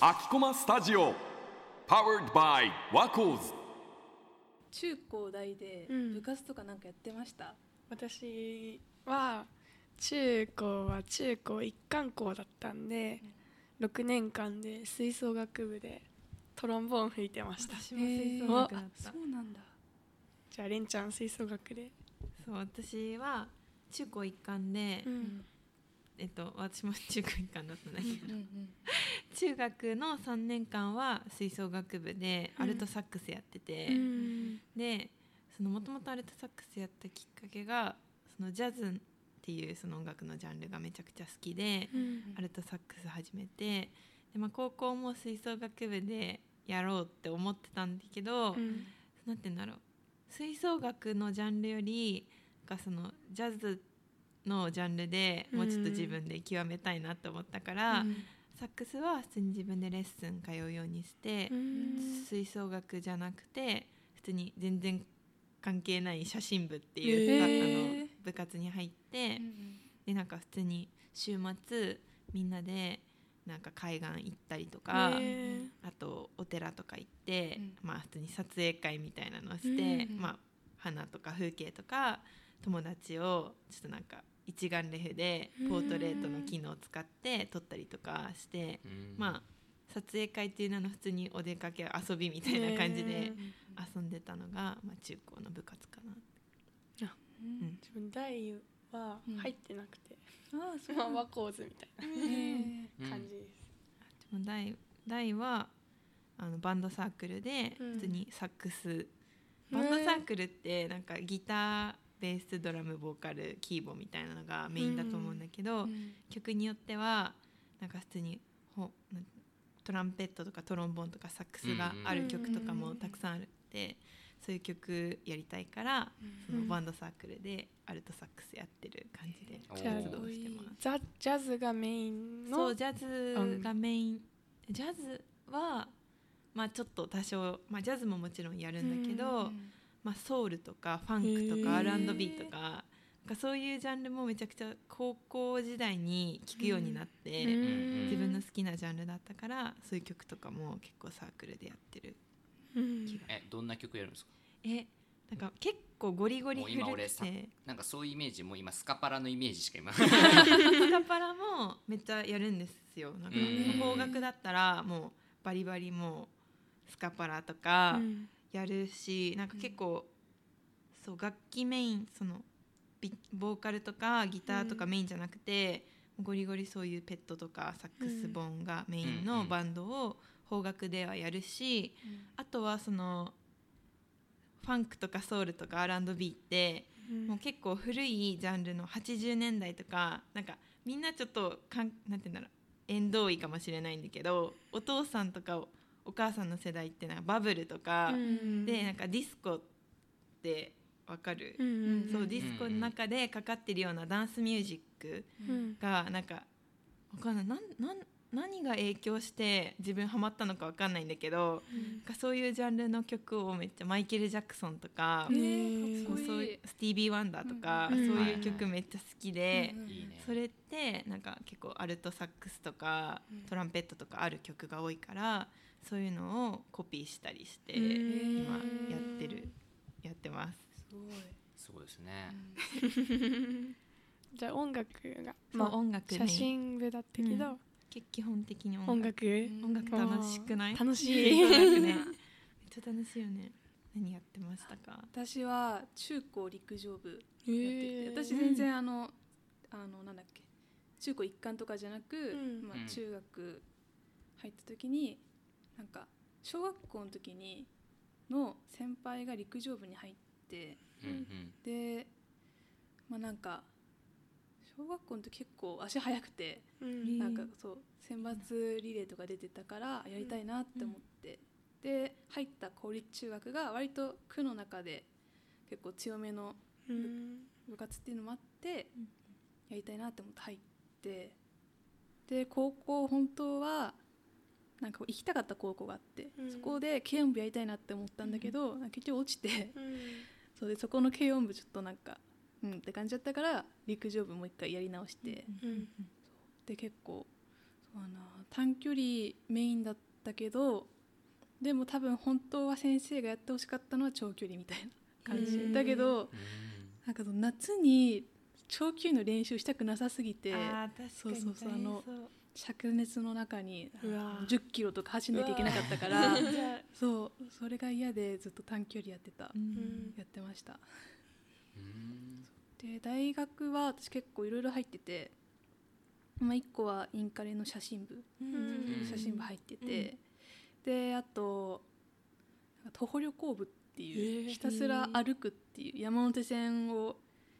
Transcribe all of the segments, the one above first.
秋駒スタジオ。Powered by ワコーズ中高大でうん。部活とかなんかやってました、私は中高は中高一貫校だったんで、6年間で吹奏楽部でトロンボーン吹いてました。私も吹奏楽だった。そうなんだ。じゃあれんちゃん吹奏楽で、そう私は中高一貫で、うんえっと私も中高一貫だったんだけど、うんうん中学の3年間は吹奏楽部でアルトサックスやってて、うん。でそのもともとアルトサックスやったきっかけがそのジャズっていうその音楽のジャンルがめちゃくちゃ好きで、うん。アルトサックス始めて。で、まあ、高校も吹奏楽部でやろうって思ってたんだけど、うん。なんて言うんだろう。吹奏楽のジャンルよりなんかそのジャズのジャンルでもうちょっと自分で極めたいなって思ったから、サックスは普通に自分でレッスン通うようにして、うん。吹奏楽じゃなくて普通に全然関係ない写真部っていう、へあーの部活に入って、うんでなんか普通に週末みんなでなんか海岸行ったりとか、へあとお寺とか行って、うん。まあ普通に撮影会みたいなのをして、うん。まあ花とか風景とか友達をちょっとなんか一眼レフでポートレートの機能を使って撮ったりとかして、まあ撮影会っていうのは普通にお出かけ遊びみたいな感じでへ遊んでたのが、まあ、中高の部活かな。うん。自分大は入ってなくて、ああそう。まあなんだ和光図みたいへな感じです、でも大大はあのバンドサークルでうん。普通にサックス、バンドサークルってなんかギターベースドラムボーカルキーボみたいなのがメインだと思うんだけど、うん。曲によってはなんか普通にほトランペットとかトロンボーンとかサックスがある曲とかもたくさんあるってそういう曲やりたいからそのバンドサークルでアルトサックスやってる感じで活動してます。ザ・ジャズがメインのそうジャズがメイン。ジャズはまあちょっと多少、まあ、ジャズももちろんやるんだけど、うんまあ、ソウルとかファンクとへかー R&B とかなんかそういうジャンルもめちゃくちゃ高校時代に聴くようになって、うん自分の好きなジャンルだったからそういう曲とかも結構サークルでやってるえどんな曲やるんですか？えなんか結構ゴリゴリ今俺さてなんかそういうイメージもう今スカパラのイメージしか今。スカパラもめっちゃやるんですよ。なんかうん。邦楽だったらもうバリバリもうスカパラとかうんやるし、なんか結構、そう楽器メインそのビボーカルとかギターとかメインじゃなくて、ゴリゴリそういうペットとかサックスボーンがメインうんうん。のバンドを邦楽ではやるし、あとはそのファンクとかソウルとか R&B ってうん。もう結構古いジャンルの80年代とかなんかみんなちょっとかんなんて言うんだろう縁遠いかもしれないんだけどお父さんとかおお母さんの世代ってなんかバブルとか、うん。でなんかディスコってわかる、うんうんそうディスコの中でかかってるようなダンスミュージックうん。がなんかわかんないなんなん何が影響して自分ハマったのかわかんないんだけど、なんかそういうジャンルの曲をめっちゃマイケル・ジャクソンとか、そうそういうスティービー・ワンダーとか、うん。そういう曲めっちゃ好きで、うんそれってなんか結構アルトサックスとかうん。トランペットとかある曲が多いからそういうのをコピーしたりしてうん今やってるやってます。すごいそうですね、じゃあ音楽がまあ音楽写真部だったけど、結基本的に音楽。音楽？楽しくない？楽し吹い。ね めっちゃ楽しいよね。何やってましたか？私は中高陸上部やってて、へー。私全然あの、あのなんだっけ。中高一貫とかじゃなく、ん。まあ、うん。中学入った時になんか小学校の時にの先輩が陸上部に入ってうんうん。でまあなんか小学校の時結構足速くて、うん。なんかそう選抜リレーとか出てたからやりたいなって思って、で入った公立中学が割と区の中で結構強めのうん。部活っていうのもあってやりたいなって思って入って。で高校本当はなんか行きたかった高校があって、うん。そこで軽音部やりたいなって思ったんだけど、なんか結局落ちて。うん。そうでそこの軽音部ちょっとなんかうんって感じだったから陸上部もう一回やり直して、うんで結構そうだな。短距離メインだったけどでも多分本当は先生がやってほしかったのは長距離みたいな感じ。うん。だけどうん。なんかその夏に長距離の練習したくなさすぎてそうそうそうあの灼熱の中にうわ1 0キロとか走んなきゃいけなかったからそうそれが嫌でずっと短距離やってた、やってました。うんで大学は私結構いろいろ入ってて、まあ、1個はインカレの写真部うん。写真部入ってて、であと徒歩旅行部っていう、えー。ひたすら歩くっていう山手線を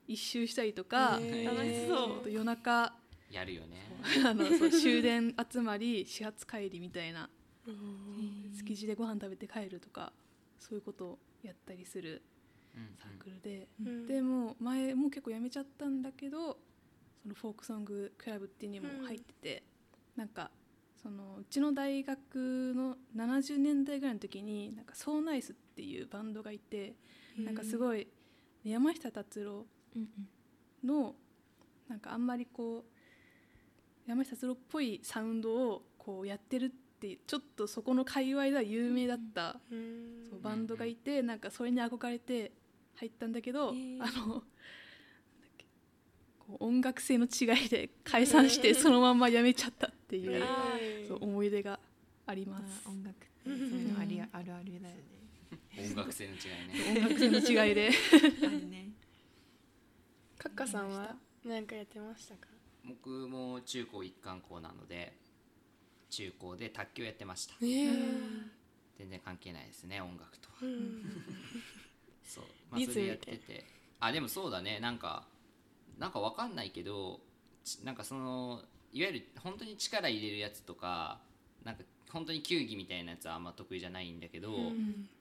一周したりとか、えー。楽しそう。夜中やるよね。あのそう終電集まり始発帰りみたいなうん。築地でご飯食べて帰るとかそういうことをやったりする。うんサークルで、うん。でもう前もう結構やめちゃったんだけどそのフォークソングクラブっていうにも入ってて、なんかそのうちの大学の70年代ぐらいの時になんかソーナイスっていうバンドがいて、なんかすごい山下達郎うんのなんかあんまりこう山下達郎っぽいサウンドをこうやってるってちょっとそこの界隈では有名だった、うん。そうバンドがいてなんかそれに憧れて入ったんだけど、へー。あのなんだっけこう音楽性の違いで解散してそのままやめちゃったっていう,、あそう思い出がありまあすー音楽ってそういうのありあるあるだよね。音楽性の違いね。音楽性の違いで。カッカさんは？何かやってましたか？僕も中高一貫校なので中高で卓球やってました。ええ全然関係ないですね音楽とは。うんそう、まあ、それやって。てあでもそうだね。なんかなんかわかんないけどちなんかそのいわゆる本当に力入れるやつとかなんか本当に球技みたいなやつはあんま得意じゃないんだけど、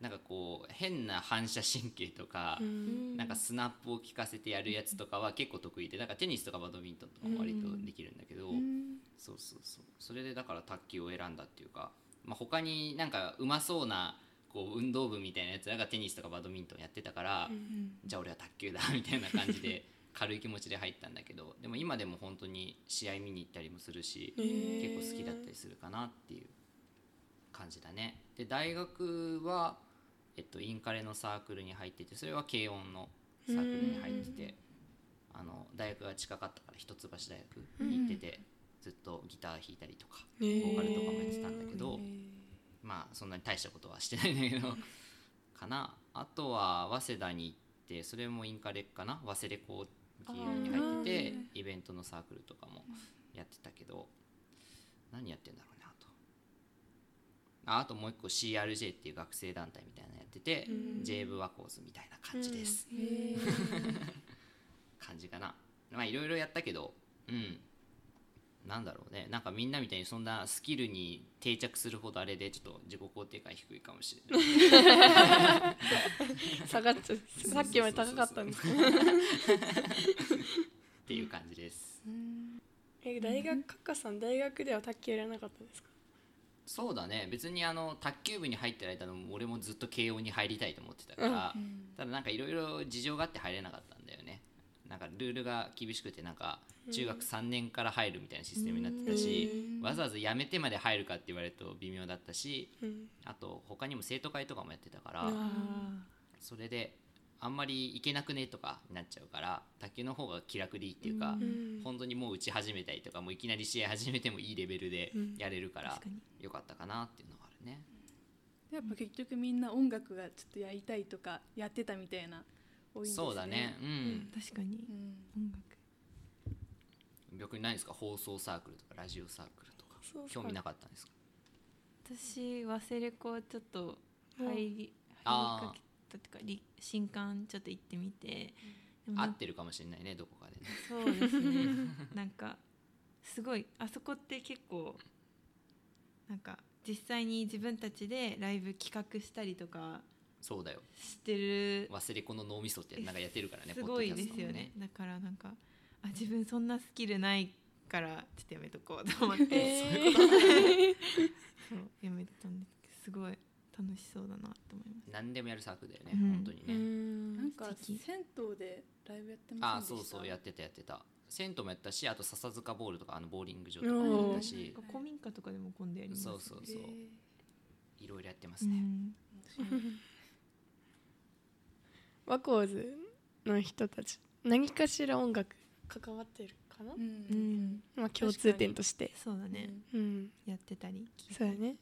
なんかこう変な反射神経とか、うん。なんかスナップを効かせてやるやつとかは結構得意でなんかテニスとかバドミントンとかも割とできるんだけど、そうそうそう。それでだから卓球を選んだっていうか、まあ、他になんかうまそうなこう運動部みたいなやつらがテニスとかバドミントンやってたから、じゃあ俺は卓球だみたいな感じで 軽い気持ちで入ったんだけどでも今でも本当に試合見に行ったりもするし、ー。結構好きだったりするかなっていう感じだね。で大学は、えっと、インカレのサークルに入っててそれは軽音のサークルに入っててあの大学が近かったから一橋大学に行ってて、ずっとギター弾いたりとかボーカルとかもやってたんだけど、まあそんなに大したことはしてないんだけどかな。あとは早稲田に行ってそれもインカレかな。早稲レコっていうのに入っててイベントのサークルとかもやってたけど何やってんだろうねあと。ああともう一個 CRJ っていう学生団体みたいなのやってて、J ブワコーズみたいな感じです、感じかな。まあいろいろやったけどうんなんだろうね。なんかみんなみたいにそんなスキルに定着するほどあれでちょっと自己肯定感低いかもしれない。下がっちゃう。さっきまで高かったんです。っていう感じです。え大学カッカさん大学では卓球やらなかったんですか？そうだね。別にあの卓球部に入ってる間の俺もずっと慶応に入りたいと思ってたから、ただなんかいろいろ事情があって入れなかったんだよねなんかルールが厳しくてなんか中学3年から入るみたいなシステムになってたし、わざわざ辞めてまで入るかって言われると微妙だったし、うん。あと他にも生徒会とかもやってたから、あそれであんまり行けなくねとかになっちゃうから卓球の方が気楽でいいっていうか、ん。本当にもう打ち始めたりとかもういきなり試合始めてもいいレベルでうん。やれるからよかったかなっていうのがあるね。やっぱ結局みんな音楽がちょっとやりたいとかやってたみたいな多いんですね。そうだね。うん、確かに。うん。音楽。逆にないですか？放送サークルとかラジオサークルとか。興味なかったんですか？私忘れ子ちょっと入り入りかけたっていうかり新刊ちょっと行ってみて。でもなん合ってるかもしれないねどこかでね。そうですね。なんかすごいあそこって結構なんか実際に自分たちでライブ企画したりとかそうだよ。してる。忘れ子の脳みそってなんかやってるからねすごいですよね。だからなんかあ自分そんなスキルないからちょっとやめとこうと思って、そうやめたんですけどすごい楽しそうだなと思います。何でもやるサークルだよね、うん。本当にね、うん。なんか銭湯でライブやってまあそうそうやってたやってた。銭湯もやったしあと笹塚ボールとかあのボーリング場とかもやったし。なんか古民家とかでも今度やりますそうそうそう。へいろいろやってますね、うんワコーズの人たち。何かしら音楽関わってるかな、ーううん。んまあ共通点として。そうだね、うん。やってたりそうやね